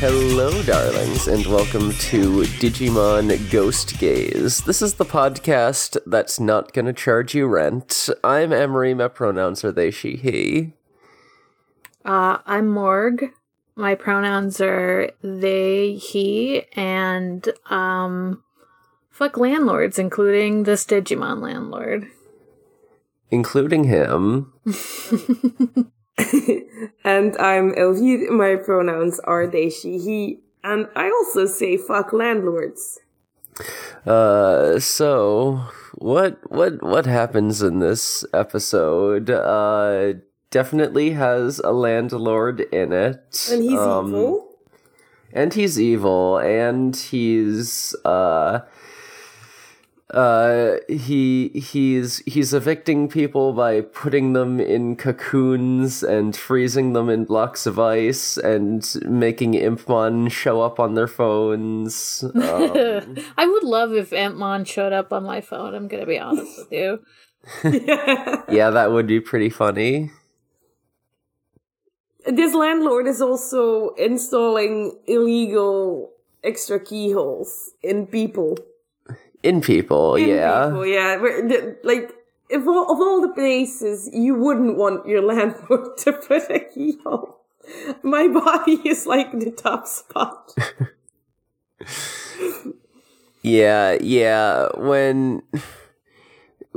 Hello, darlings, and welcome to Digimon Ghost Gaze. This is the podcast that's not going to charge you rent. I'm Emery. My pronouns are they, she, he. Uh, I'm Morg. My pronouns are they, he, and um, fuck landlords, including this Digimon landlord. Including him. and I'm Elvire. My pronouns are they, she, he, and I also say fuck landlords. Uh, so what what what happens in this episode? Uh, definitely has a landlord in it, And he's Um, evil. and he's evil, and he's uh. Uh, he he's he's evicting people by putting them in cocoons and freezing them in blocks of ice and making Impmon show up on their phones. Um, I would love if Impmon showed up on my phone. I'm gonna be honest with you. yeah, that would be pretty funny. This landlord is also installing illegal extra keyholes in people. In people, In yeah. people, yeah. Where the- Like, if all, of all the places you wouldn't want your landlord to put a keyhole, my body is like the top spot. Yeah, yeah. When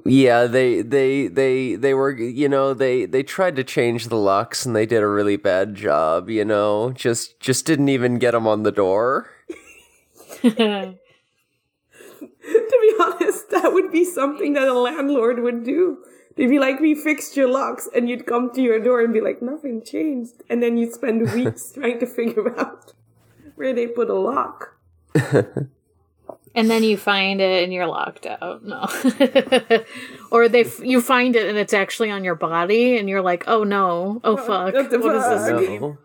yeah, they they they they were you know, they they tried to change the locks and they did a really bad job, you know. Just just didn't even get them on the door. to be honest, that would be something that a landlord would do. They'd be like, we fixed your locks, and you'd come to your door and be like, nothing changed. And then you'd spend weeks trying to figure out where they put a lock. and then you find it and you're locked out. No, or they f- you find it and it's actually on your body and you're like, oh no, oh, oh fuck, what the what is this? No.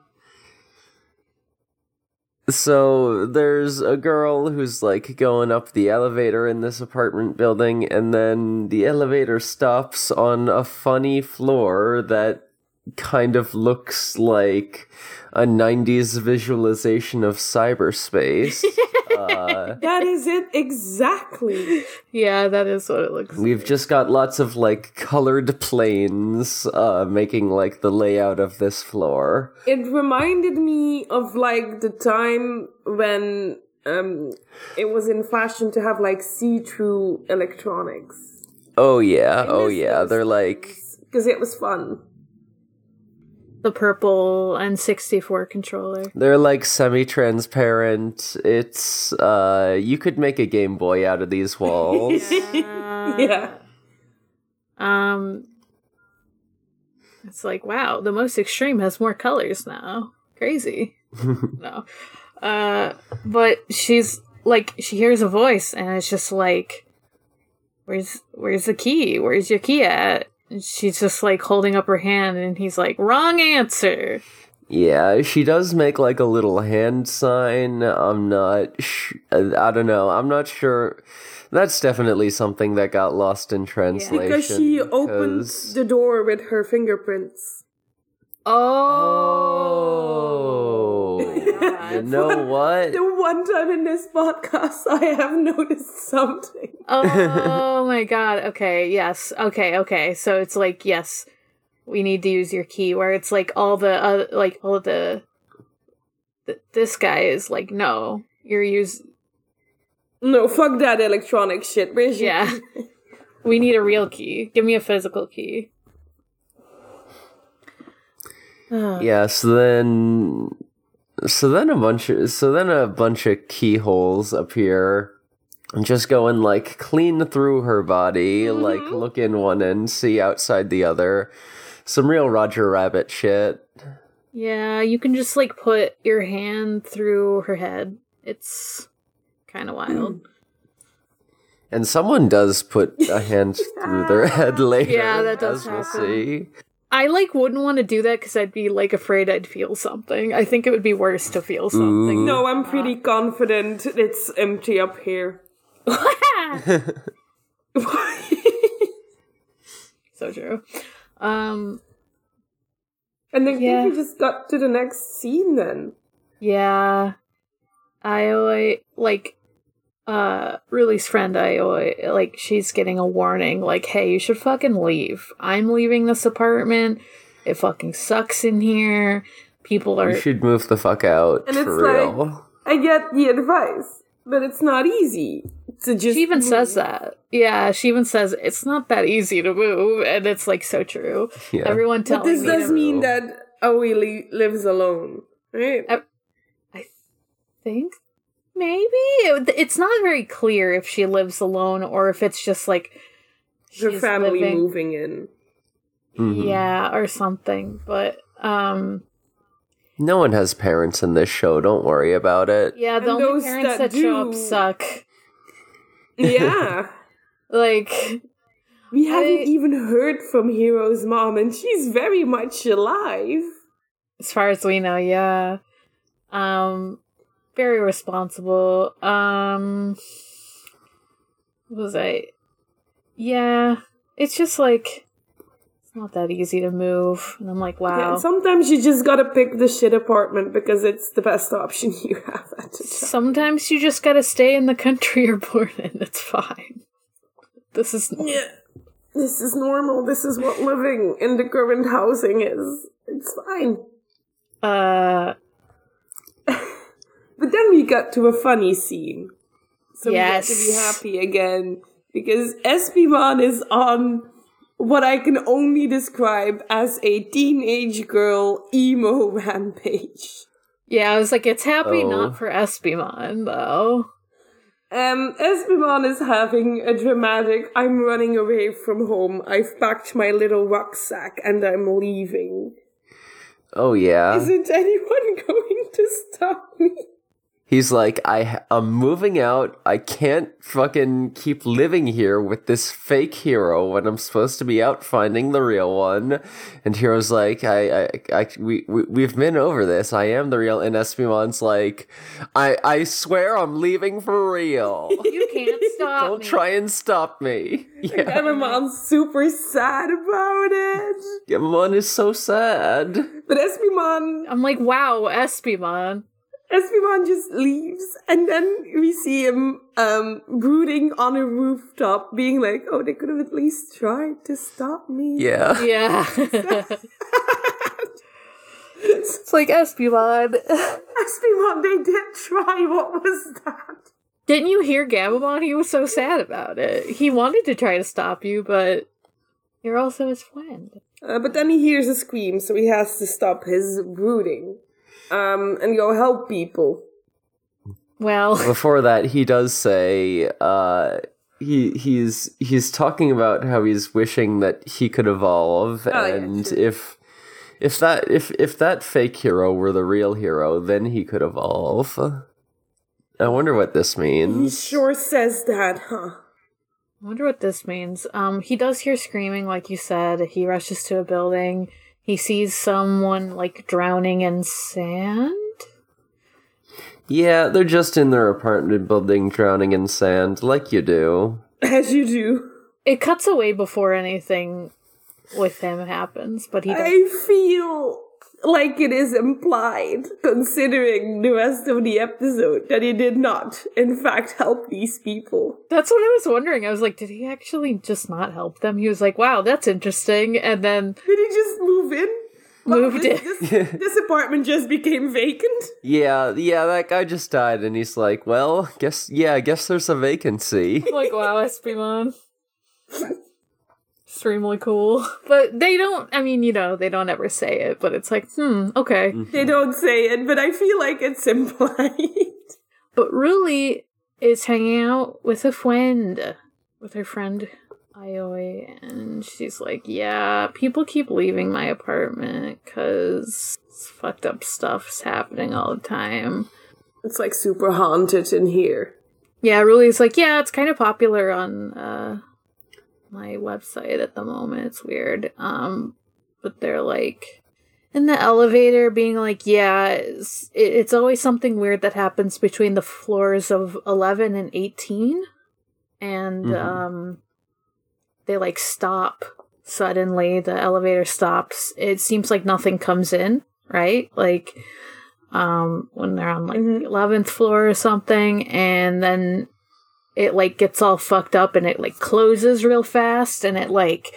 So there's a girl who's like going up the elevator in this apartment building, and then the elevator stops on a funny floor that kind of looks like a 90s visualization of cyberspace. uh, That is it exactly. Yeah, that is what it looks. like. we've just got lots of like colored planes uh, making like the layout of this floor. It reminded me of like the time when um it was in fashion to have like see-through electronics. Oh yeah, oh yeah, those they're like Because it was fun. The purple N64 controller. They're like semi-transparent. It's uh you could make a Game Boy out of these walls. yeah. Um, it's like wow, the most extreme has more colors now. Crazy. no, uh, but she's like she hears a voice and it's just like, where's where's the key? Where's your key at? And she's just like holding up her hand and he's like, wrong answer. yeah, she does make like a little hand sign. I'm not sh- I don't know. I'm not sure. That's definitely something that got lost in translation. Because she opened 'cause- the door with her fingerprints. Oh. You know what? The one time in this podcast, I have noticed something. oh my god. Okay, yes. Okay, okay. So it's like, yes, we need to use your key. Where it's like all the uh, like all the, th- this guy is like, no, you're use. No, fuck that electronic shit. Where's your Yeah, we need a real key. Give me a physical key. Ugh. Yeah, so then so then a bunch of so then a bunch of keyholes appear and just go and like clean through her body, like mm-hmm. look in one end, see outside the other. Some real Roger Rabbit shit. Yeah, you can just like put your hand through her head. It's kind of wild. And someone does put a hand through their head later. Yeah, that does as we'll happen. see. I like wouldn't want to do that because I'd be like afraid I'd feel something. I think it would be worse to feel something. No, I'm pretty confident it's empty up here. so true. Um, And then Yeah. we just got to the next scene then. Yeah. I like, uh, Ruli's friend Aoi, like, she's getting a warning, like, hey, you should fucking leave. I'm leaving this apartment. It fucking sucks in here. People are. You should move the fuck out And for it's like- I get the advice, but it's not easy to just. She even move. says that. Yeah, she even says it's not that easy to move, and it's like so true. yeah. Everyone tells me But this me does to mean move. that Aoi li- lives alone, right? Uh, I think maybe it, it's not very clear if she lives alone or if it's just like Her family living- moving in. Mhm. yeah, or something. But um, No one has parents in this show. Don't worry about it. yeah, the And only those parents that that, show up suck. Yeah. Like, we haven't I- even heard from Hiro's mom, and she's very much alive. as far as we know, yeah. Um, very responsible. Um, what was I? Yeah, it's just like it's not that easy to move, and I'm like, wow. and sometimes you just gotta pick the shit apartment because it's the best option you have at the time. Sometimes you just gotta stay in the country you're born in. It's fine. This is Yeah. This is normal. This is what living in the current housing is. It's fine. uh But then we got to a funny scene. So Yes. we get to be happy again because Espimon is on what I can only describe as a teenage girl emo rampage. yeah. I was like, it's happy Oh. not for Espimon though. Um, Espimon is having a dramatic I'm running away from home. I've packed my little rucksack and I'm leaving. Oh yeah. Isn't anyone going to stop me? He's like, I I'm moving out. I can't fucking keep living here with this fake hero when I'm supposed to be out finding the real one. And Hero's like, I, I, I we, we, we've been over this. I am the real. And Espimon's like, I, I swear I'm leaving for real. You can't stop Don't me. try and stop me. Yeah, Epimon's super sad about it. Gammamon is so sad. But Espimon, I'm like, wow, Espimon. Espimon just leaves, and then we see him um, brooding on a rooftop, being like, "Oh, they could have at least tried to stop me." Yeah. Yeah. it's like Espimon. Espimon, they did try. What was that? Didn't you hear Gabamon? He was so sad about it. He wanted to try to stop you, but you're also his friend. Uh, but then he hears a scream, so he has to stop his brooding, um, and go help people. Well, before that he does say uh he he's he's talking about how he's wishing that he could evolve Oh, yeah, and if if that if if that fake hero were the real hero then he could evolve i wonder what this means. He sure says that, huh? I wonder what this means. Um, he does hear screaming, like you said. He rushes to a building. He sees someone like drowning in sand. yeah they're just in their apartment building drowning in sand like you do As you do. It cuts away before anything with him happens, but he does. I feel like it is implied, considering the rest of the episode, that he did not, in fact, help these people. That's what I was wondering. I was like, did he actually just not help them? He was like, wow, that's interesting. And then Did he just move in? Moved this, in. This, this apartment just became vacant. yeah yeah that guy just died and he's like well guess yeah i guess there's a vacancy like, wow, Espimon. Extremely cool. But they don't, I mean, you know, they don't ever say it, but it's like, hmm, okay. They don't say it, but I feel like it's implied. But Ruli is hanging out with a friend, with her friend Aoi, and she's like, yeah, people keep leaving my apartment because fucked up stuff's happening all the time. It's like super haunted in here. Yeah, Ruli's like, yeah, it's kind of popular on uh my website at the moment. It's weird. Um but they're like in the elevator being like, yeah, it's, it- it's always something weird that happens between the floors of 11 and 18 and Mhm. um they like stop suddenly the elevator stops. It seems like nothing comes in, right? Like um, when they're on like Mhm. the eleventh floor or something, and then it like gets all fucked up and it like closes real fast and it like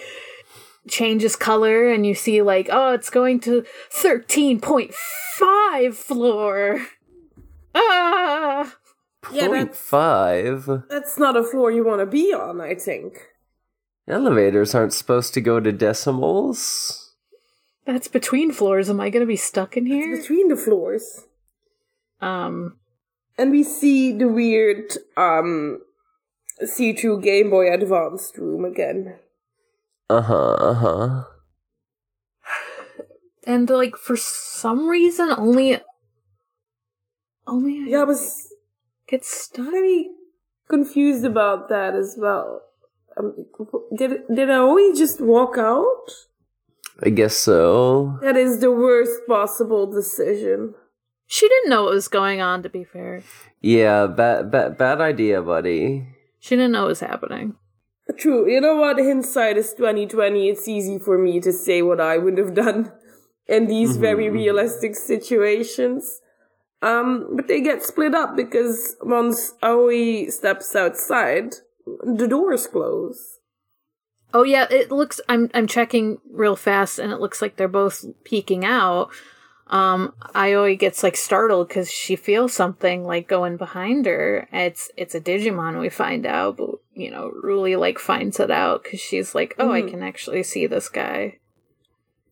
changes color and you see like oh it's going to 13.5 floor ah Yeah, that's- five. That's not a floor you want to be on, I think. Elevators aren't supposed to go to decimals. that's between floors am i gonna be stuck in here Between the floors. um And we see the weird um see-through Game Boy Advanced room again. Uh huh. Uh huh. and like for some reason only only Yeah, I was get stuck very confused about that as well. Um, did did Aoi just walk out? I guess so. That is the worst possible decision. she didn't know what was going on to be fair Yeah, bad, bad, bad idea, buddy. She didn't know what was happening True. You know what? Hindsight is twenty twenty. It's easy for me to say what I would have done in these very realistic situations. Um, but they get split up because once Aoi steps outside, the doors close. Oh yeah, it looks. I'm I'm checking real fast, and it looks like they're both peeking out. Um, Aoi gets like startled because she feels something like going behind her. It's it's a Digimon. We find out, but you know, Ruli like finds it out because she's like, "Oh, I Mhm. can actually see this guy."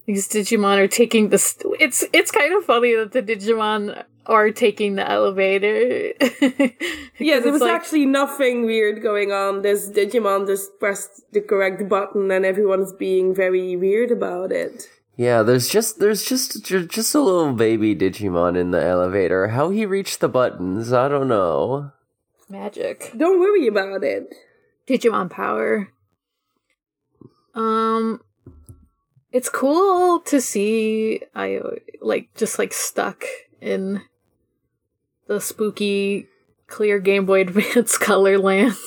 These Digimon are taking the. St- it's it's kind of funny that the Digimon are taking the elevator. yeah, there was like- actually nothing weird going on. This Digimon just pressed the correct button and everyone's being very weird about it. Yeah, there's just there's just just a little baby Digimon in the elevator. How he reached the buttons, I don't know. magic. Don't worry about it. Digimon power. Um, it's cool to see I like just like stuck in the spooky clear Game Boy Advance color land.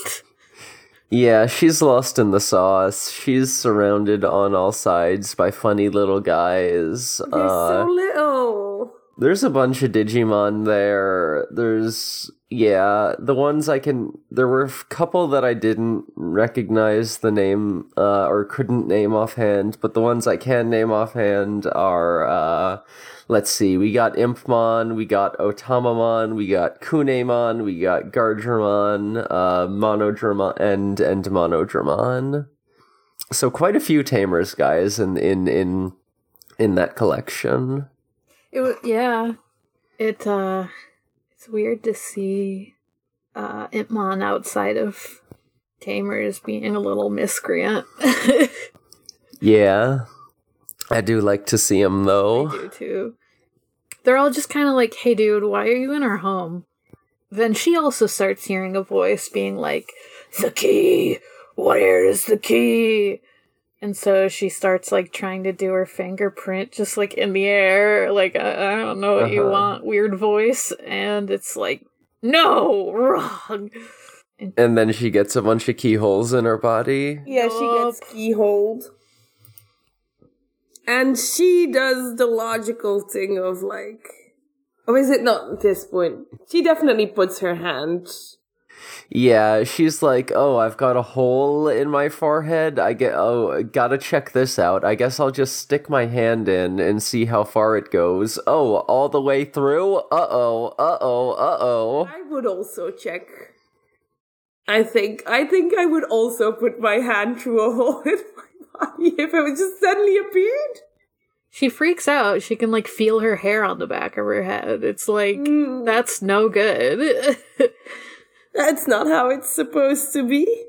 Yeah, she's lost in the sauce. She's surrounded on all sides by funny little guys. They're Uh, so little. There's a bunch of Digimon there. There's yeah, the ones I can. There were a couple that I didn't recognize the name uh, or couldn't name offhand, but the ones I can name offhand are. Uh, let's see, we got Impmon, we got Otamamon, we got Kunemon, we got Guardromon, uh, Monodramon, and and Monodramon. So quite a few tamers, guys, in in in in that collection. It was yeah. It uh, it's weird to see uh Impmon outside of Tamers being a little miscreant. Yeah. I do like to see him though. I do too. They're all just kind of like, "Hey, dude, why are you in our home?" Then she also starts hearing a voice being like, "The key. Where is the key?" And so she starts like trying to do her fingerprint just like in the air, like I, I don't know what you Uh-huh. want, weird voice, and it's like, no, wrong. And then she gets a bunch of keyholes in her body. Yeah, she gets keyholed. And she does the logical thing of like, or is it not at this point? She definitely puts her hand. Yeah, she's like, "Oh, I've got a hole in my forehead. I get oh, gotta check this out. I guess I'll just stick my hand in and see how far it goes. Oh, all the way through? Uh-oh. Uh-oh. Uh-oh." I would also check. I think I think I would also put my hand through a hole in my body if it would just suddenly appeared. She freaks out. She can like feel her hair on the back of her head. It's like Mm, that's no good. that's not how it's supposed to be.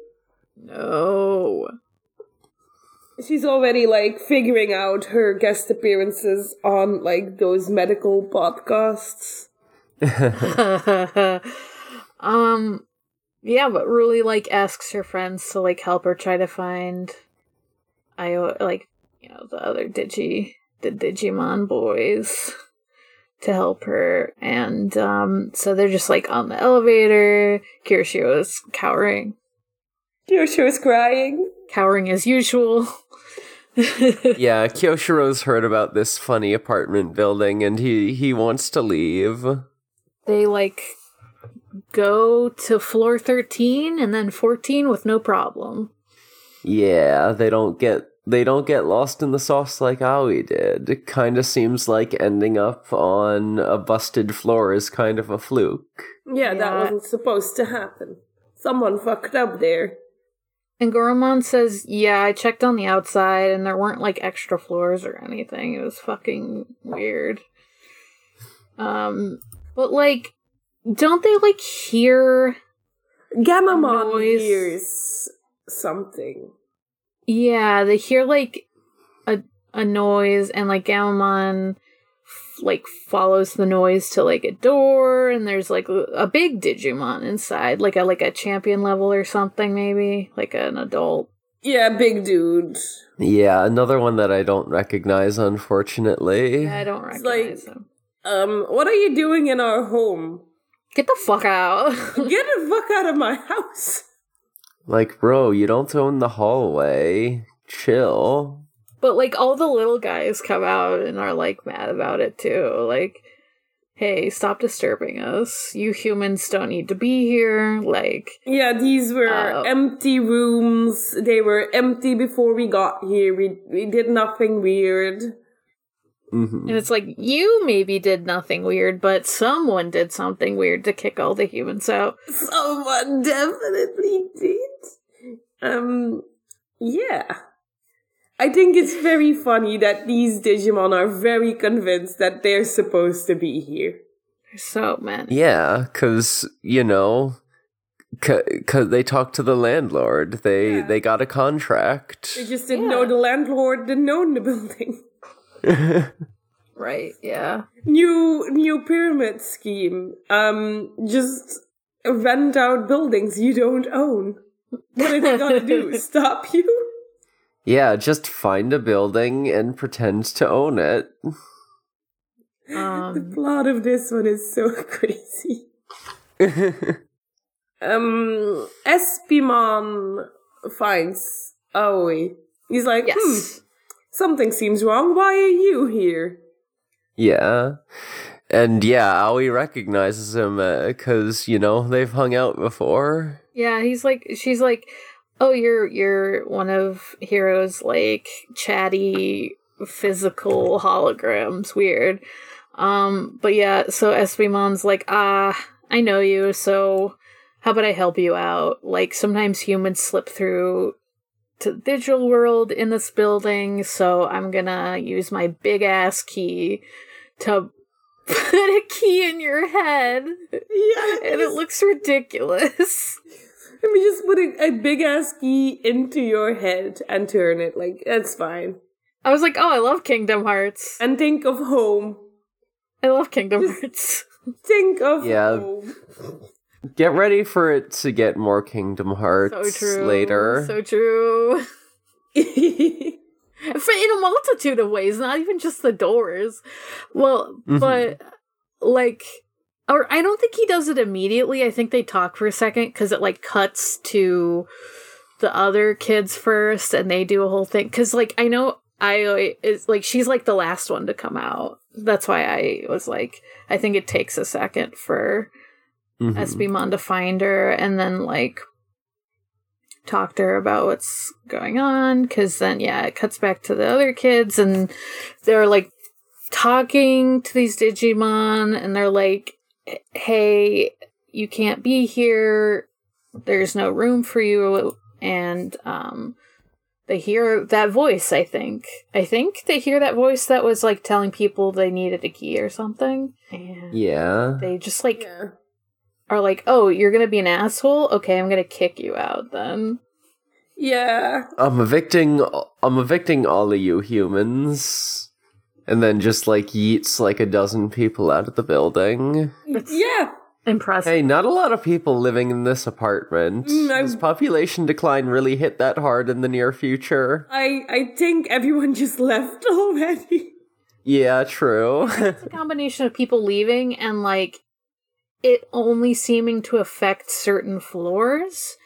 no. She's already like figuring out her guest appearances on like those medical podcasts. um yeah, but Ruli like asks her friends to like help her try to find I like you know the other Digi the Digimon boys to help her and um so they're just like on the elevator. Kiyoshiro is cowering She was crying. cowering as usual. yeah, Kiyoshiro's heard about this funny apartment building and he he wants to leave. they like go to floor 13 and then 14 with no problem. Yeah, they don't get they don't get lost in the sauce like Aoi did. It kind of seems like ending up on a busted floor is kind of a fluke. Yeah, that wasn't supposed to happen. Someone fucked up there. And Goromon says, Yeah, I checked on the outside and there weren't like extra floors or anything. It was fucking weird. Um, but like, don't they like hear? Gammamon Noise. hears something. Yeah, they hear like a a noise and like Gammamon f- like follows the noise to like a door and there's like a a big Digimon inside, like a like a champion level or something maybe, like an adult. Yeah, big dude. Yeah, another one that I don't recognize, unfortunately. Yeah, I don't It's like- recognize them. Um, what are you doing in our home? Get the fuck out. Get the fuck out of my house. Like, bro, you don't own the hallway. Chill. But like all the little guys come out and are like mad about it too. Like, hey, stop disturbing us. You humans don't need to be here. Like, Yeah, these were Oh. empty rooms. They were empty before we got here. We we did nothing weird. hmm and it's like you maybe did nothing weird, but someone did something weird to kick all the humans out. Someone definitely did. Um, yeah. I think it's very funny that these Digimon are very convinced that they're supposed to be here. So many. Yeah, because, you know, because they talked to the landlord. They Yeah. they got a contract. They just didn't Yeah. know the landlord didn't own the building. Right, yeah. New new pyramid scheme. Um, just rent out buildings you don't own. What are they gonna do? Stop you? yeah, just find a building and pretend to own it. The Um plot of this one is so crazy. Um, Espimon finds Aoi. He's like, hmm, something seems wrong. Why are you here? yeah. And yeah, Aoi recognizes him because, you know, they've hung out before. Yeah, he's like she's like, "Oh, you're you're one of Hiro's like chatty physical holograms. Weird." Um, but yeah, so Espimon's like, "Ah, I know you, so how about I help you out? Like sometimes humans slip through to the digital world in this building, so I'm going to use my big ass key to put a key in your head." Yeah, And it looks ridiculous. Let me just put a, a big ass key into your head and turn it. Like, that's fine. I was like, oh, I love Kingdom Hearts. And think of home. I love Kingdom Hearts. Think of Yeah. home. Get ready for it to get more Kingdom Hearts So true. later. So true. For in a multitude of ways, not even just the doors. Well, Mhm. but like or I don't think he does it immediately. I think they talk for a second cuz it like cuts to the other kids first and they do a whole thing cuz like I know I is like she's like the last one to come out. That's why I was like I think it takes a second for Mhm. Espimon to find her and then like talk to her about what's going on because then yeah it cuts back to the other kids and they're like talking to these digimon and they're like hey you can't be here there's no room for you and um they hear that voice i think i think they hear that voice that was like telling people they needed a key or something and Yeah. they just like yeah. Are like, "Oh, you're gonna be an asshole? Okay, I'm gonna kick you out then." Yeah. I'm evicting I'm evicting all of you humans. And then just like yeets like a dozen people out of the building. Yeah. Impressive. Hey, not a lot of people living in this apartment. Mm, I- Does population decline really hit that hard in the near future? I I think everyone just left already. Yeah, true. It's a combination of people leaving and like it only seeming to affect certain floors.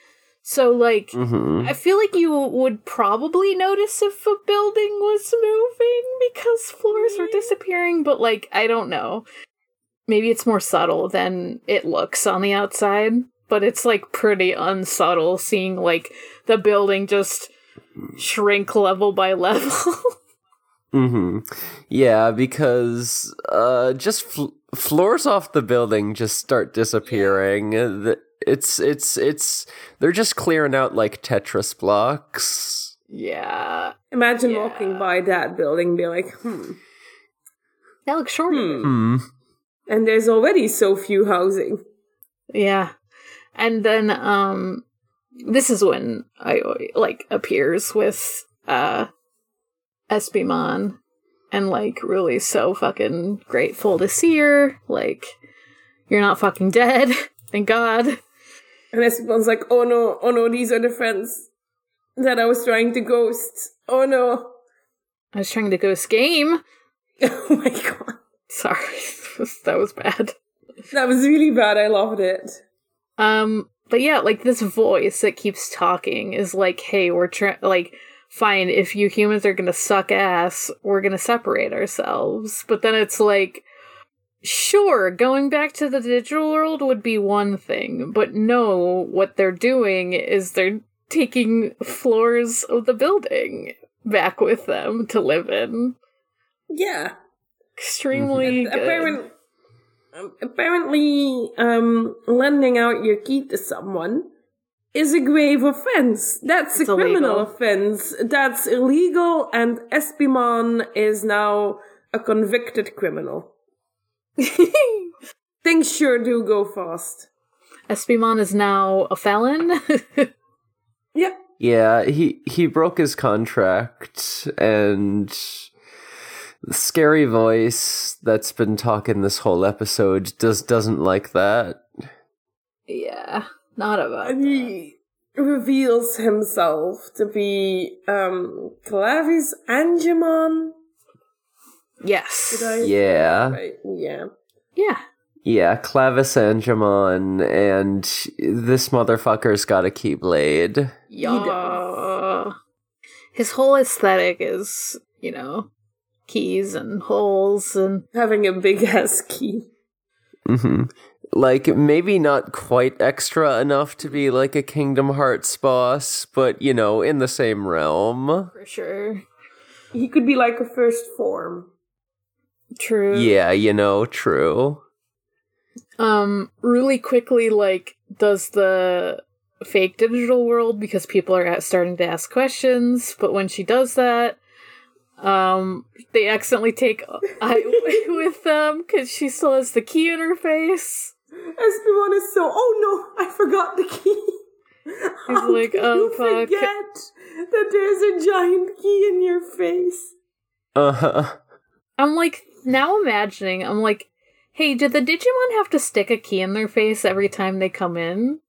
So like hmm I feel like you would probably notice if a building was moving because floors were disappearing, but like I don't know. Maybe it's more subtle than it looks on the outside, but it's like pretty unsubtle seeing like the building just shrink level by level. hmm Yeah, because uh, just fl- floors off the building just start disappearing. The- It's it's it's they're just clearing out like Tetris blocks. yeah. Imagine Yeah. walking by that building and be like, hmm. That looks shorter. Hmm. Hmm. And there's already so few housing. Yeah. And then um this is when I like appears with uh Espimon and like really so fucking grateful to see her. Like you're not fucking dead. Thank God. And everyone's like, oh no, oh no, these are the friends that I was trying to ghost. Oh no. I was trying to ghost game. Oh my god. Sorry. that was bad. That was really bad. I loved it. Um, but yeah, like this voice that keeps talking is like, hey, we're trying, like, fine, if you humans are gonna suck ass, we're gonna separate ourselves. But then it's like, sure, going back to the digital world would be one thing, but no, what they're doing is they're taking floors of the building back with them to live in. Yeah. Extremely good. Apparently, um, apparently, um, lending out your key to someone is a grave offense. That's It's a criminal illegal. offense. That's illegal, and Espimon is now a convicted criminal. Things sure do go fast. Espimon is now a felon. Yeah. Yeah, he he broke his contract and the scary voice that's been talking this whole episode just doesn't like that. yeah, not about And he reveals himself to be um Clavis Angemon. Yes. Did I Yeah. Right. Yeah. Yeah. Yeah, Clavis Angemon and this motherfucker's got a keyblade. Yeah. His whole aesthetic is, you know, keys and holes and Having a big ass key. hmm Like maybe not quite extra enough to be like a Kingdom Hearts boss, but you know, in the same realm. for sure. He could be like a first form. True. Yeah, you know, true. Um, really quickly, like, does the fake digital world because people are at- starting to ask questions, but when she does that, um, they accidentally take I with them because she still has the key in her face. Espimon is so. Oh no! I forgot the key. He's How like, can "Oh, you fuck." forget that there's a giant key in your face. Uh huh. I'm like, now imagining, I'm like, hey, did the Digimon have to stick a key in their face every time they come in?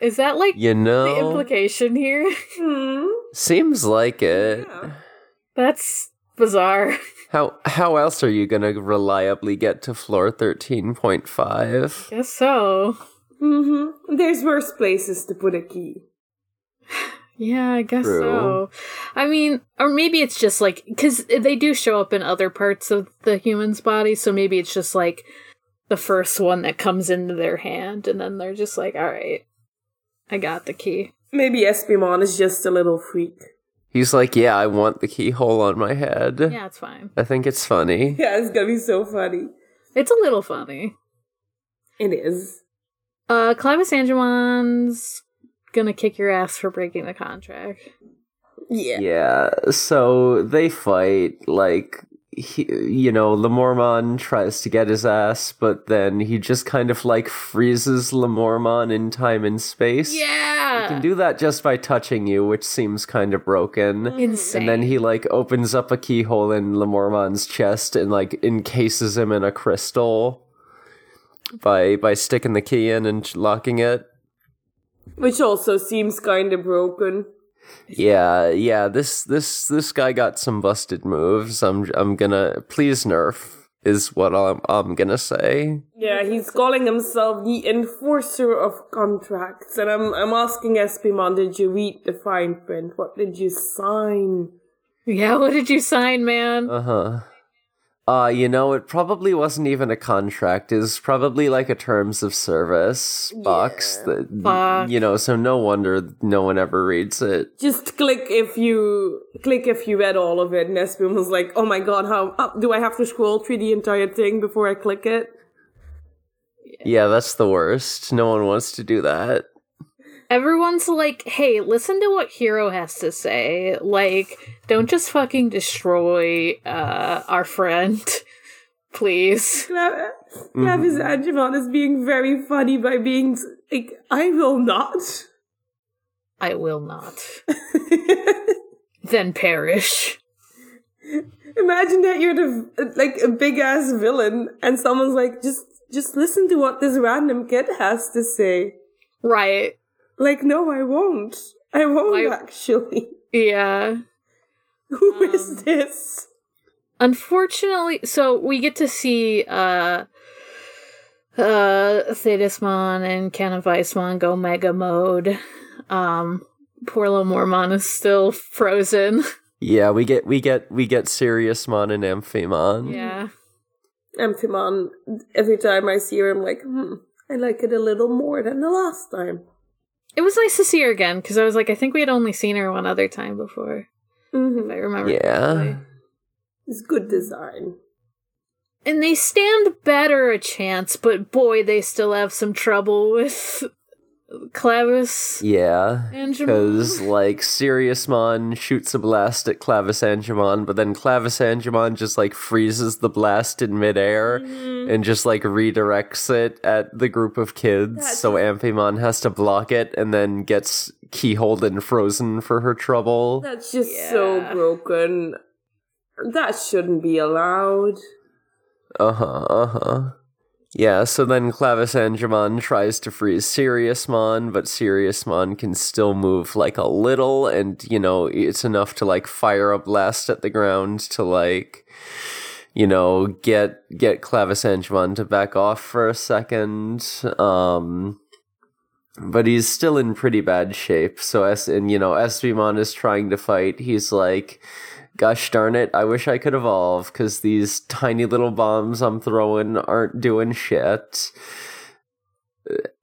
Is that like You know the implication here? Hmm. seems like it. Yeah. That's bizarre. How how else are you gonna reliably get to floor thirteen point five? Guess so. Mm-hmm. There's worse places to put a key. Yeah, I guess True. so. I mean, or maybe it's just like because they do show up in other parts of the human's body, so maybe it's just like the first one that comes into their hand, and then they're just like, "All right, I got the key." Maybe Espimon is just a little freak. He's like, yeah, I want the keyhole on my head. Yeah, it's fine. I think it's funny. Yeah, it's gonna be so funny. It's a little funny. It is. Uh, Clavis Angemon's gonna kick your ass for breaking the contract. Yeah. Yeah, so they fight, like, he, you know, Lemormon tries to get his ass, but then he just kind of, like, freezes Lemormon in time and space. Yeah, He can do that just by touching you, which seems kind of broken. Mm-hmm. insane. And then he, like, opens up a keyhole in Lemormon's chest and, like, encases him in a crystal by by sticking the key in and locking it. Which also seems kind of broken. Yeah, yeah. This this this guy got some busted moves. I'm I'm gonna please nerf is what I'm I'm gonna say. Yeah, he's calling himself the enforcer of contracts, and I'm I'm asking Espimon, did you read the fine print? What did you sign? Yeah, what did you sign, man? Uh huh. Uh, you know, it probably wasn't even a contract. It's probably like a terms of service box that Fuck. you know, so no wonder no one ever reads it. Just click if you click if you read all of it. And was like, "Oh my god, how, how do I have to scroll through the entire thing before I click it?" Yeah, that's the worst. No one wants to do that. Everyone's like, hey, listen to what Hiro has to say. Like, don't just fucking destroy uh, our friend. Please. Cla- Clavis Angemon is being very funny by being like, "I will not." I will not. then perish. Imagine that you're the like a big ass villain, and someone's like, "Just, just listen to what this random kid has to say." Right. Like, no, I won't. I won't Why- actually. Yeah. Who is Um, this? Unfortunately, so we get to see uh uh Thetismon and Canoweissmon go mega mode. Um poor little Mormon is still frozen. Yeah, we get we get we get Siriusmon and Amphimon. yeah. Amphimon. Every time I see her, I'm like, hmm, I like it a little more than the last time. It was nice to see her again because I was like, I think we had only seen her one other time before, hmm if I remember. Yeah. correctly. It's good design. And they stand better a chance, but boy, they still have some trouble with Clavis Yeah. Because, like, Siriusmon shoots a blast at Clavis Angemon, but then Clavis Angemon just, like, freezes the blast in midair and just, like, redirects it at the group of kids. That's- so Amphimon has to block it and then gets keyholed and frozen for her trouble. That's just so broken. That shouldn't be allowed. Uh huh, uh huh. Yeah, so then Clavis Angemon tries to freeze Siriusmon, but Siriusmon can still move like a little, and you know, it's enough to like fire a blast at the ground to like, you know, get get Clavis Angemon to back off for a second. Um but he's still in pretty bad shape. So as and you know, Espimon is trying to fight. He's like, "Gosh darn it! I wish I could evolve because these tiny little bombs I'm throwing aren't doing shit."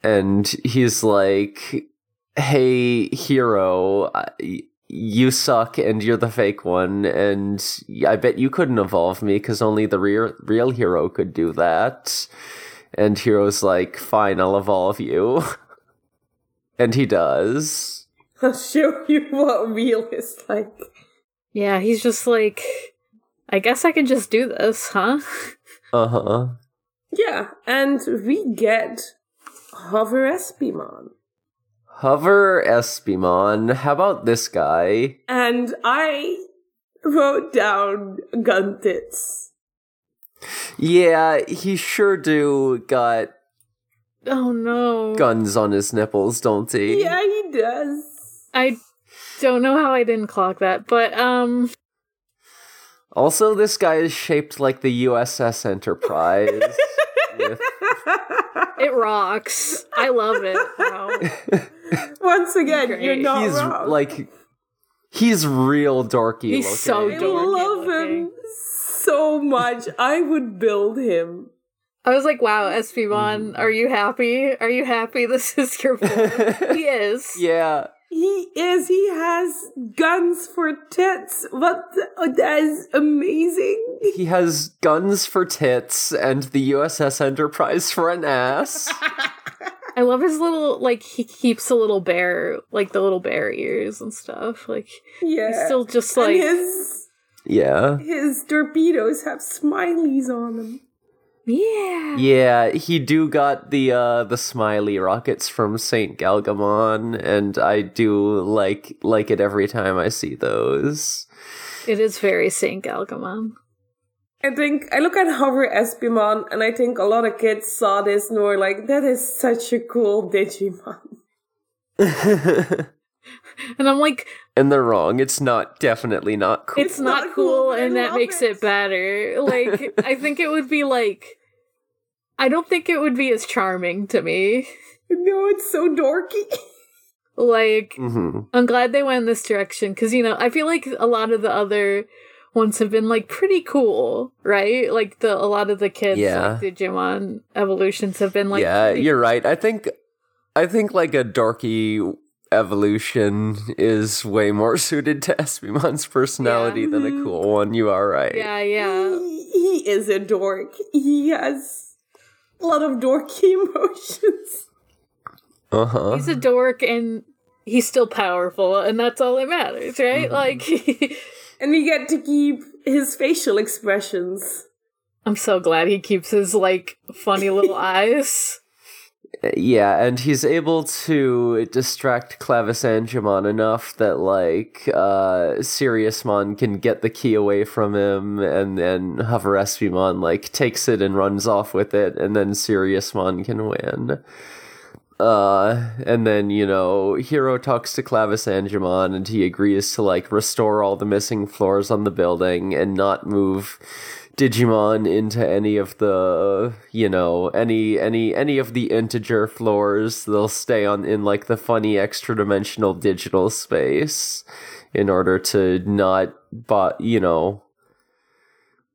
And he's like, "Hey, hero." You suck and you're the fake one and i bet you couldn't evolve me because only the real hero could do that and hero's like fine i'll evolve you and he does I'll show you what real is like. Yeah, he's just like, I guess I can just do this, huh? uh-huh Yeah, and we get Hover Espimon. hover espimon how about this guy And I wrote down gun tits. yeah he sure do got Oh no. guns on his nipples don't he Yeah, he does. I don't know how I didn't clock that, but um also this guy is shaped like the uss enterprise with it rocks. I love it. Wow. Once again, Great. you're not he's wrong. like he's real dorky He's so looking. I love looking. him so much. I would build him. I was like, wow, Espimon, are you happy? Are you happy this is your form? he is. yeah He is. He has guns for tits. What? the- oh, that is amazing. he has guns for tits and the uss enterprise for an ass I love his little like he keeps a little bear like the little bear ears and stuff. Like Yeah. he's still just and like his yeah his torpedoes have smileys on them. Yeah. Yeah, he do got the uh the smiley rockets from Saint Galgomon, and I do like like it every time I see those. It is very Saint Galgomon. I think I look at Hover Espimon and I think a lot of kids saw this and were like, that is such a cool Digimon. And I'm like, And they're wrong. It's not definitely not cool. it's, not, cool, and that makes it. better. Like, I think it would be like, I don't think it would be as charming to me. No, it's so dorky. Like, hmm I'm glad they went in this direction because, you know, I feel like a lot of the other ones have been like pretty cool, right? Like, the a lot of the kids, Yeah. like Digimon evolutions have been like, yeah, pretty- you're right. I think I think like a dorky evolution is way more suited to Espimon's personality than a cool one. You are right. yeah, yeah. He, he is a dork. He has a lot of dorky emotions. Uh huh. He's a dork and he's still powerful, and that's all that matters, right? Like, And we get to keep his facial expressions. I'm so glad he keeps his like funny little eyes. Yeah, and he's able to distract Clavis Angemon enough that like uh Siriusmon can get the key away from him and then Hover Espimon like takes it and runs off with it and then Siriusmon can win. Uh and then, you know, Hiro talks to Clavis Angemon and he agrees to like restore all the missing floors on the building and not move Digimon into any of the you know any any any of the integer floors they'll stay on in like the funny extra dimensional digital space in order to not but you know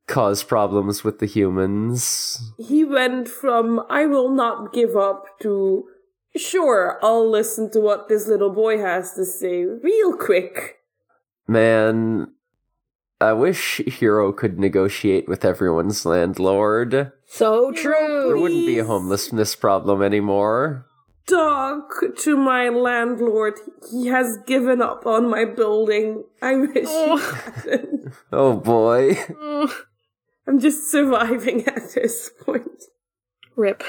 cause problems with the humans He went from I will not give up to sure, I'll listen to what this little boy has to say real quick. man i wish Hiro could negotiate with everyone's landlord So true. there wouldn't be a homelessness problem anymore Talk to my landlord. He has given up on my building. I wish Oh. he hadn't. oh boy oh. I'm just surviving at this point. Rip.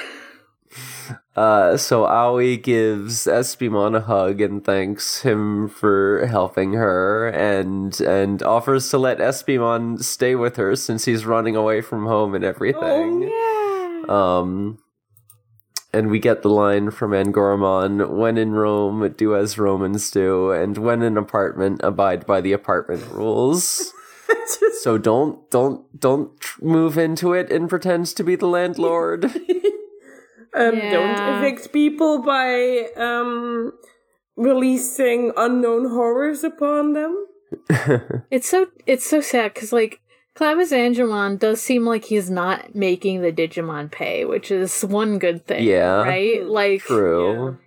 Uh, so Aoi gives Espimon a hug and thanks him for helping her, and and offers to let Espimon stay with her since he's running away from home and everything. Oh, yeah. Um, and we get the line from Angoramon: "When in Rome, do as Romans do, and when in apartment, abide by the apartment rules." So don't don't don't move into it and pretend to be the landlord. um, Yeah. Don't evict people by um, releasing unknown horrors upon them. It's so it's so sad because like Clavis Angemon does seem like he's not making the Digimon pay, which is one good thing. Yeah. Right? Like True.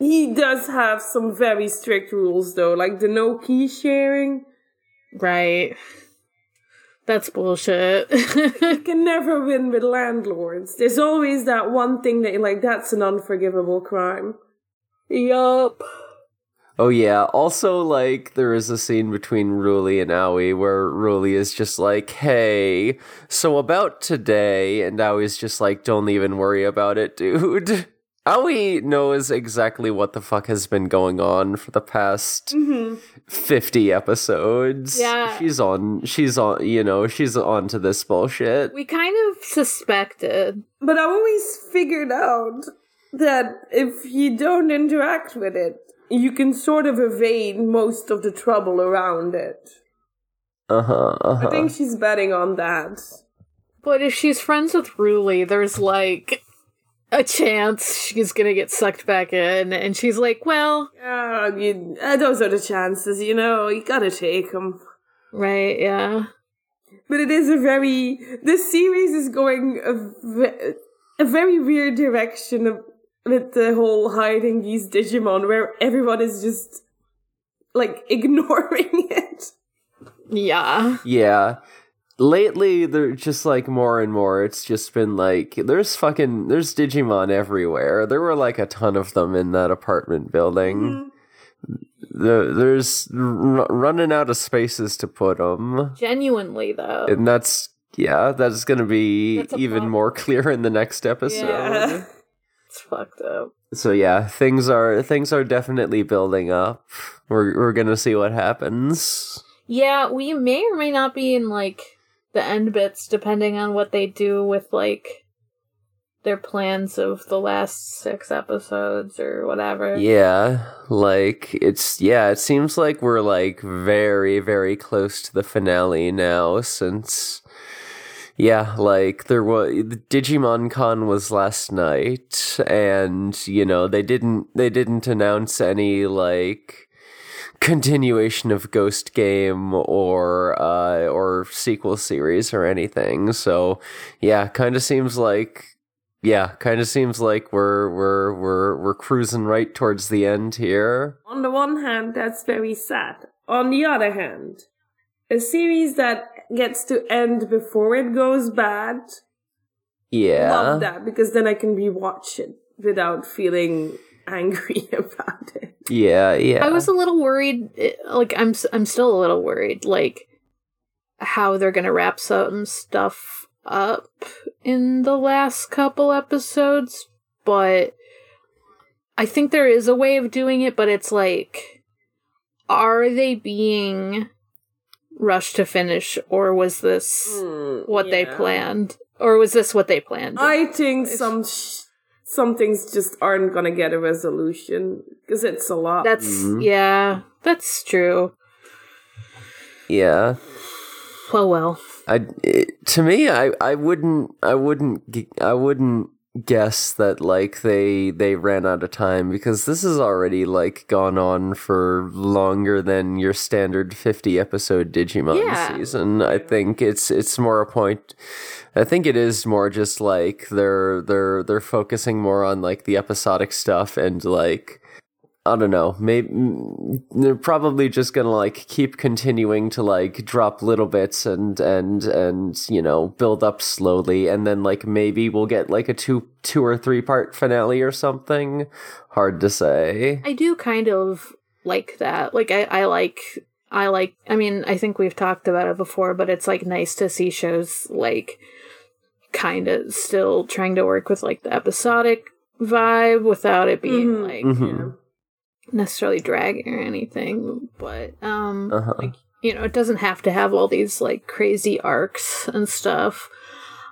He does have some very strict rules, though, like the no key sharing. Right. That's bullshit. You can never win with landlords. There's always that one thing that you're like, that's an unforgivable crime. yup. Oh yeah. Also, like there is a scene between Ruli and Aoi where Ruli is just like, "Hey, so about today," and Aoi's just like, "Don't even worry about it, dude." Aoi knows exactly what the fuck has been going on for the past fifty episodes. Yeah. she's on. She's on. You know, she's on to this bullshit. We kind of suspected. But I always figured out that if you don't interact with it, you can sort of evade most of the trouble around it. Uh huh. Uh-huh. I think she's betting on that. But if she's friends with Ruli, there's like a chance she's gonna get sucked back in, and she's like, "Well, Uh, you, uh, those are the chances, you know, you gotta take them. right, yeah, But it is a very. This series is going a, a very weird direction of, with the whole hiding these Digimon, where everyone is just like ignoring it. yeah." Yeah. Lately, they're just like more and more. It's just been like there's fucking there's Digimon everywhere. There were like a ton of them in that apartment building. Mm-hmm. The, there's r- running out of spaces to put them, Genuinely though, and that's yeah, that's gonna be That's even problem. more clear in the next episode. Yeah. it's fucked up. So yeah, things are things are definitely building up. We're we're gonna see what happens. Yeah, we may or may not be in like the end bits, depending on what they do with like their plans of the last six episodes or whatever. Yeah, like it's yeah, it seems like we're like very very close to the finale now since yeah, like there was Digimon Con was last night and you know, they didn't they didn't announce any like continuation of Ghost Game or uh or sequel series or anything. So, yeah, kind of seems like yeah, kind of seems like we're we're we're we're cruising right towards the end here. On the one hand, that's very sad. On the other hand, a series that gets to end before it goes bad, Yeah. love that because then I can rewatch it without feeling angry about it. Yeah, yeah. I was a little worried. eh, Like I'm, I'm still a little worried. Like how they're gonna wrap some stuff up in the last couple episodes, but I think there is a way of doing it. But it's like, are they being rushed to finish, or was this what they planned, or was this what they planned? I think some sh- some things just aren't gonna get a resolution because it's a lot. That's Mhm. yeah, that's true. yeah. Well, well. I it, to me I I wouldn't I wouldn't I wouldn't guess that like they they ran out of time because this has already like gone on for longer than your standard 50 episode Digimon Yeah. season. I think it's it's more a point I think it is more just like they're they're they're focusing more on like the episodic stuff and like I don't know. Maybe they're probably just gonna like keep continuing to like drop little bits and and and you know build up slowly, and then like maybe we'll get like a two two or three part finale or something. Hard to say. I do kind of like that. Like I, I like I like I mean, I think we've talked about it before, but it's like nice to see shows like kind of still trying to work with like the episodic vibe without it being Mhm. like Mhm. Necessarily dragging or anything. But um Uh huh. like you know, it doesn't have to have all these like crazy arcs and stuff.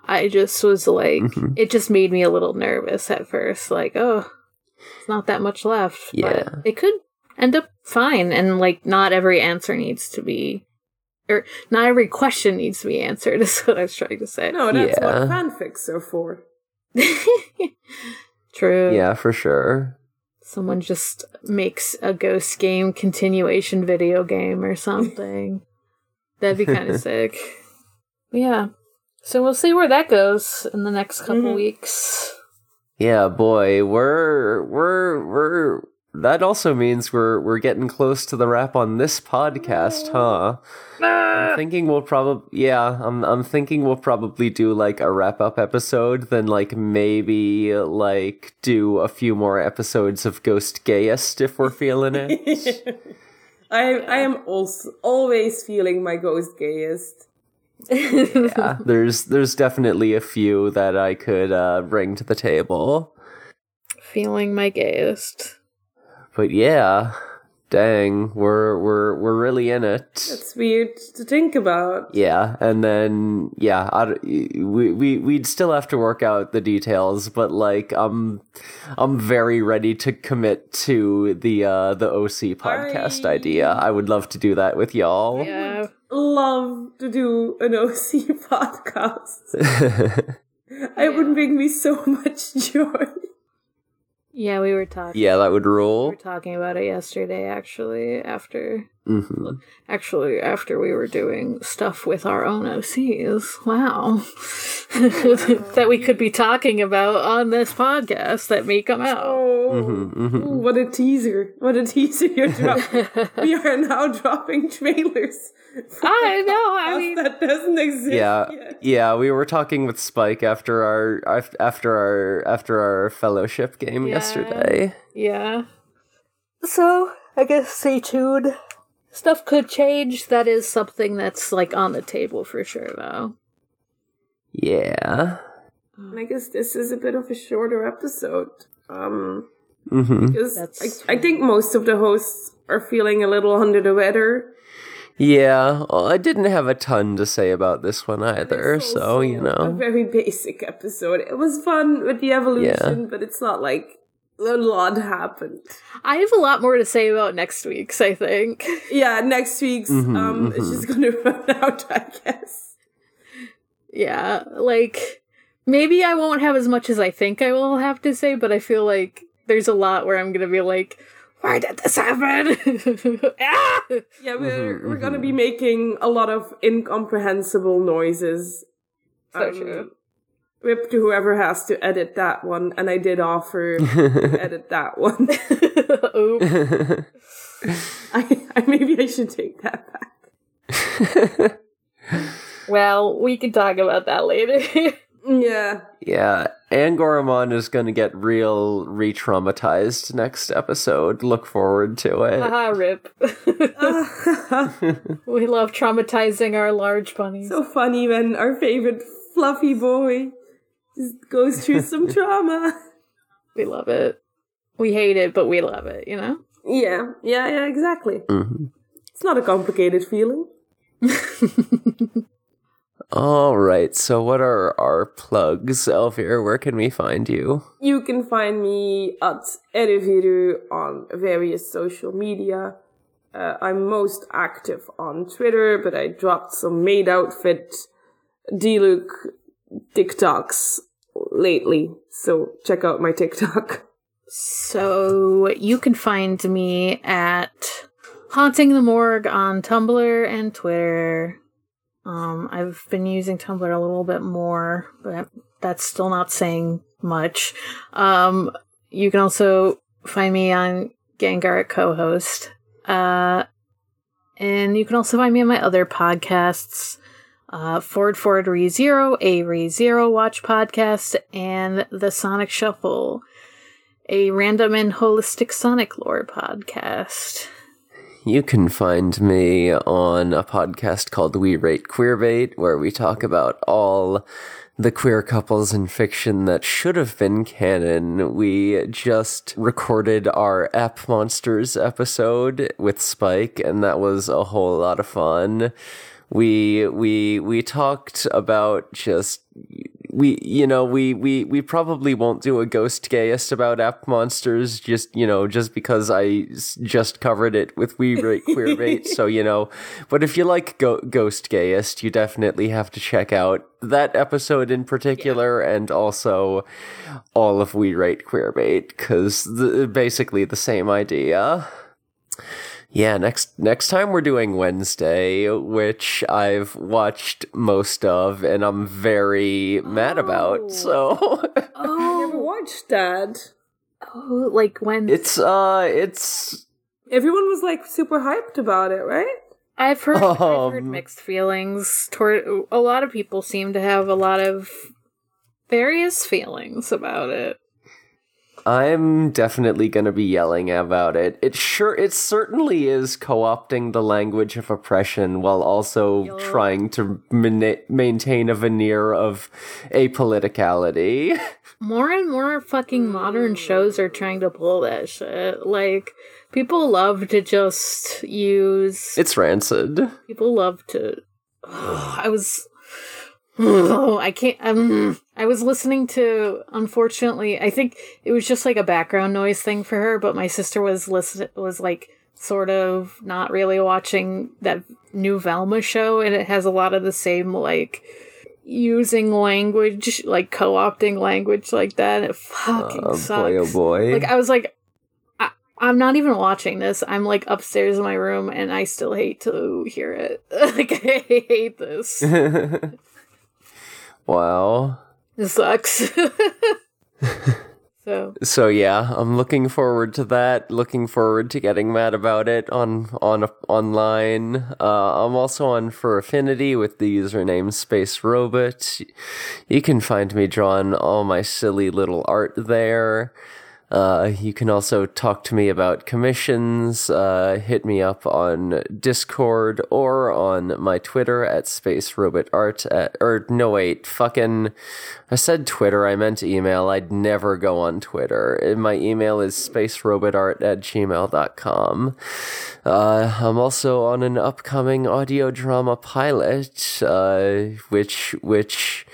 I just was like Mhm. it just made me a little nervous at first, like, oh, it's not that much left. Yeah. But it could end up fine and like not every answer needs to be or not every question needs to be answered is what I was trying to say. no, that's Yeah. what fanfics are for. True. Yeah, for sure. Someone just makes a ghost game continuation video game or something. That'd be kind of sick. Yeah. So we'll see where that goes in the next couple Mhm. weeks. Yeah, boy, we're we're we're. That also means we're we're getting close to the wrap on this podcast, huh? I'm thinking we'll probably yeah, I'm I'm thinking we'll probably do like a wrap up episode, then like maybe like do a few more episodes of Ghost Gayest if we're feeling it. I I am also always feeling my ghost gayest. yeah, there's there's definitely a few that I could uh, bring to the table. Feeling my gayest. But yeah, dang, we're we're we're really in it. That's weird to think about. Yeah, and then yeah, I, d- we we we'd still have to work out the details, but like I'm I'm very ready to commit to the uh the OC podcast I- idea. I would love to do that with y'all. Yeah. Love to do an OC podcast. It would bring me so much joy. Yeah, we were talking yeah, that would rule. we were talking about it yesterday actually after hmm actually after we were doing stuff with our own OCs. Wow. that we could be talking about on this podcast that may come out. Oh, hmm hmm Ooh, what a teaser! What a teaser you're dropping. we are now dropping trailers. I know, I mean- that doesn't exist. Yeah, yet. yeah. We were talking with Spike after our after our after our fellowship game Yeah. yesterday. Yeah. So, I guess stay tuned. Stuff could change. That is something that's like on the table for sure though. Yeah. I guess this is a bit of a shorter episode. Um, mm-hmm. because I, I think most of the hosts are feeling a little under the weather. Yeah, well, I didn't have a ton to say about this one either, so also you a know. very basic episode. It was fun with the evolution, but it's not like a lot happened. I have a lot more to say about next week's, I think. Yeah, next week's Mhm, um it's mhm. just gonna run out, I guess. Yeah, like maybe I won't have as much as I think I will have to say, but I feel like there's a lot where I'm gonna be like, why did this happen? ah! Yeah, we're Mhm, we're gonna mhm. be making a lot of incomprehensible noises. So Um, true. Rip to whoever has to edit that one, and I did offer to edit that one. I, I maybe I should take that back. Well, we can talk about that later. Yeah. yeah, Angoramon is gonna get real re-traumatized next episode. Look forward to it. Haha, rip. we love traumatizing our large bunnies. so funny when our favorite fluffy boy goes through some trauma. we love it. We hate it, but we love it, you know? Yeah, yeah, yeah, exactly. Mhm. It's not a complicated feeling. All right, so what are our plugs, Elvir? Where can we find you? You can find me at Ereviru on various social media. Uh, I'm most active on Twitter, but I dropped some maid outfit D-Look TikToks lately, so check out my TikTok. So you can find me at Haunting the Morgue on Tumblr and Twitter. Um, I've been using Tumblr a little bit more, but that's still not saying much. Um, you can also find me on Gengar at co-host. Uh, and you can also find me on my other podcasts, uh, Ford Forward Re Zero, a Re Zero Watch podcast, and the Sonic Shuffle a random and holistic Sonic lore podcast. You can find me on a podcast called We Rate Queerbait, where we talk about all the queer couples in fiction that should have been canon. We just recorded our App Monsters episode with Spike, and that was a whole lot of fun. We we we talked about just we you know we we we probably won't do a ghost gayest about app monsters just you know just because i s- just covered it with we rate queer bait so you know. But if you like go- ghost gayest you definitely have to check out that episode in particular and also all of we rate queer bait because basically the same idea yeah, next next time we're doing Wednesday, which I've watched most of and I'm very mad Oh. about. So I never Oh, watched that. oh, like when it's uh it's Everyone was like super hyped about it, right? I've heard, I've heard Um, mixed feelings toward. A lot of people seem to have a lot of various feelings about it. I'm definitely going to be yelling about it. It sure it certainly is co-opting the language of oppression while also Yup. trying to mani- maintain a veneer of apoliticality. More and more fucking modern shows are trying to pull that shit. Like people love to just use. It's rancid. people love to. I was. Oh, I can't. Um, I was listening to. Unfortunately, I think it was just like a background noise thing for her. But my sister was listen was like sort of not really watching that new Velma show, and it has a lot of the same like using language, like co-opting language like that. It fucking Oh sucks. boy, oh boy. Like I was like, I, I'm not even watching this. I'm like upstairs in my room, and I still hate to hear it. like I hate this. wow. This sucks. so So yeah, I'm looking forward to that. Looking forward to getting mad about it on on online. Uh, I'm also on FurAffinity with the username Space Robot. You can find me drawing all my silly little art there. Uh, you can also talk to me about commissions. Uh, hit me up on Discord or on my Twitter at Space Robot Art. At, or no, wait, fucking. I said Twitter. I meant email. I'd never go on Twitter. Uh, My email is spacerobotart at gmail.com. Uh, I'm also on an upcoming audio drama pilot, uh, which which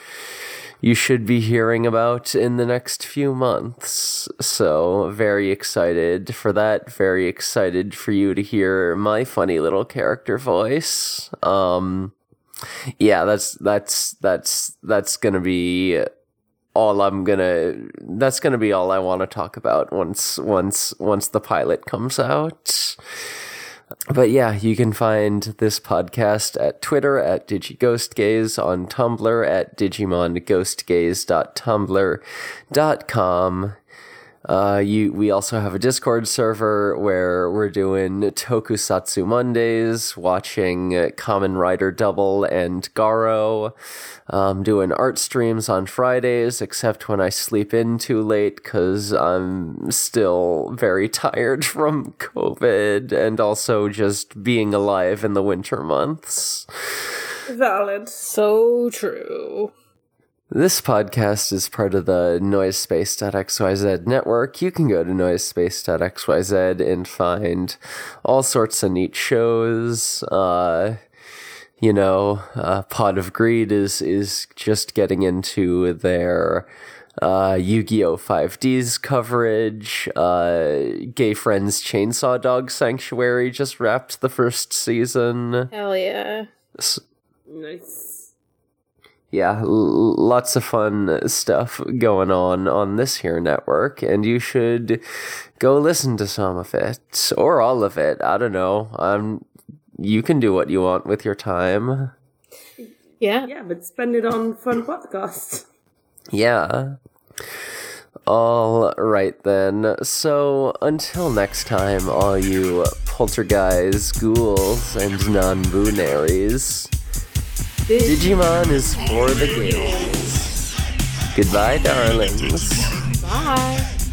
you should be hearing about in the next few months. So, very excited for that. Very excited for you to hear my funny little character voice. Um yeah, that's that's that's that's to be all I'm to that's to be all I want to talk about once once once the pilot comes out. But yeah, you can find this podcast at Twitter at DigiGhostGaze, on Tumblr at DigimonGhostGaze.tumblr.com. Uh, you, we also have a Discord server where we're doing Tokusatsu Mondays, watching uh, Kamen Rider Double and Garo, um, doing art streams on Fridays, except when I sleep in too late because I'm still very tired from COVID and also just being alive in the winter months. Valid. So true. This podcast is part of the noisespace.xyz network. You can go to noisespace.xyz and find all sorts of neat shows. Uh, you know, uh, Pod of Greed is is just getting into their uh, Yu-Gi-Oh! 5D's coverage. Uh, Gay Friends Chainsaw Dog Sanctuary just wrapped the first season. Hell yeah. S- Nice. Yeah, l- lots of fun stuff going on on this here network, and you should go listen to some of it or all of it. I don't know. Um, you can do what you want with your time. Yeah. Yeah, but spend it on fun podcasts. Yeah. All right then. So until next time, all you poltergeist, ghouls, and non-boonaries, Digimon is for the gays. Goodbye, darlings. Bye.